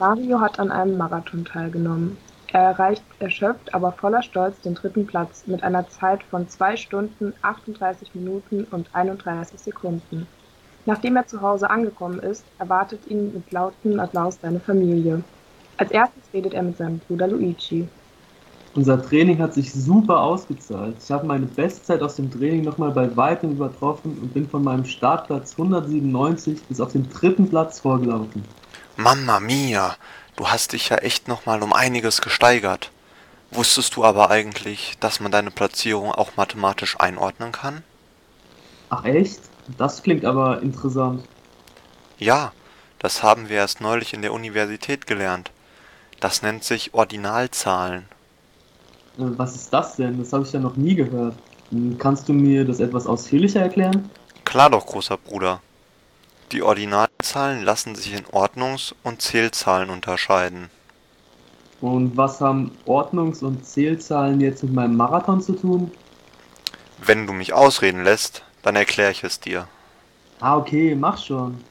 Mario hat an einem Marathon teilgenommen. Er erreicht erschöpft, aber voller Stolz den dritten Platz mit einer Zeit von 2 Stunden, 38 Minuten und 31 Sekunden. Nachdem er zu Hause angekommen ist, erwartet ihn mit lautem Applaus seine Familie. Als erstes redet er mit seinem Bruder Luigi. Unser Training hat sich super ausgezahlt. Ich habe meine Bestzeit aus dem Training nochmal bei weitem übertroffen und bin von meinem Startplatz 197 bis auf den dritten Platz vorgelaufen. Mamma mia, du hast dich ja echt nochmal um einiges gesteigert. Wusstest du aber eigentlich, dass man deine Platzierung auch mathematisch einordnen kann? Ach echt? Das klingt aber interessant. Ja, das haben wir erst neulich in der Universität gelernt. Das nennt sich Ordinalzahlen. Äh, Was ist das denn? Das habe ich ja noch nie gehört. Hm, Kannst du mir das etwas ausführlicher erklären? Klar doch, großer Bruder. Die Ordinalzahlen lassen sich in Ordnungs- und Zählzahlen unterscheiden. Und was haben Ordnungs- und Zählzahlen jetzt mit meinem Marathon zu tun? Wenn du mich ausreden lässt, dann erkläre ich es dir. Ah, okay, mach schon.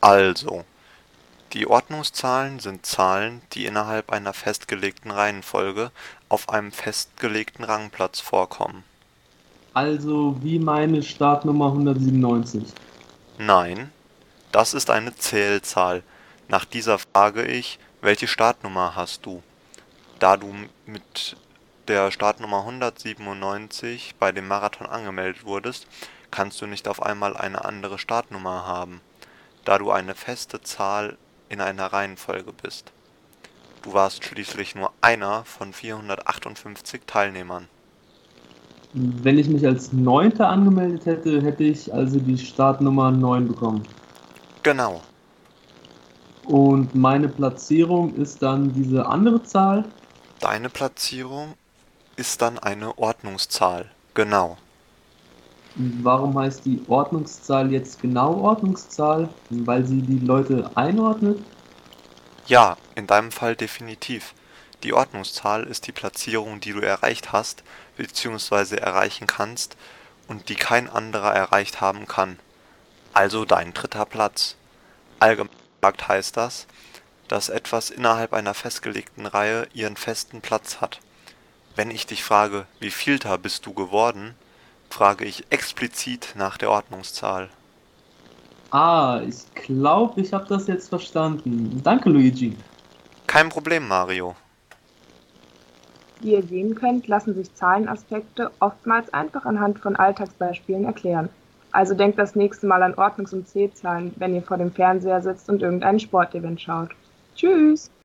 Also, die Ordnungszahlen sind Zahlen, die innerhalb einer festgelegten Reihenfolge auf einem festgelegten Rangplatz vorkommen. Also wie meine Startnummer 197. Nein, das ist eine Zählzahl. Nach dieser frage ich, welche Startnummer hast du? Da du mit der Startnummer 197 bei dem Marathon angemeldet wurdest, kannst du nicht auf einmal eine andere Startnummer haben, da du eine feste Zahl in einer Reihenfolge bist. Du warst schließlich nur einer von 458 Teilnehmern. Wenn ich mich als Neunter angemeldet hätte, hätte ich also die Startnummer 9 bekommen. Genau, Und meine Platzierung ist dann diese andere Zahl. deine Platzierung ist dann eine Ordnungszahl. Genau. Warum heißt die Ordnungszahl jetzt genau Ordnungszahl? Weil sie die Leute einordnet? Ja, in deinem Fall definitiv. Die Ordnungszahl ist die Platzierung, die du erreicht hast bzw. erreichen kannst und die kein anderer erreicht haben kann. Also dein dritter Platz. Allgemein gesagt heißt das, dass etwas innerhalb einer festgelegten Reihe ihren festen Platz hat. Wenn ich dich frage, wie vielter bist du geworden, frage ich explizit nach der Ordnungszahl. Ah, ich glaube, ich habe das jetzt verstanden. Danke, Luigi. Kein Problem, Mario. Wie ihr sehen könnt, lassen sich Zahlenaspekte oftmals einfach anhand von Alltagsbeispielen erklären. Also denkt das nächste Mal an Ordnungs- und Zählzahlen, wenn ihr vor dem Fernseher sitzt und irgendein Sportevent schaut. Tschüss!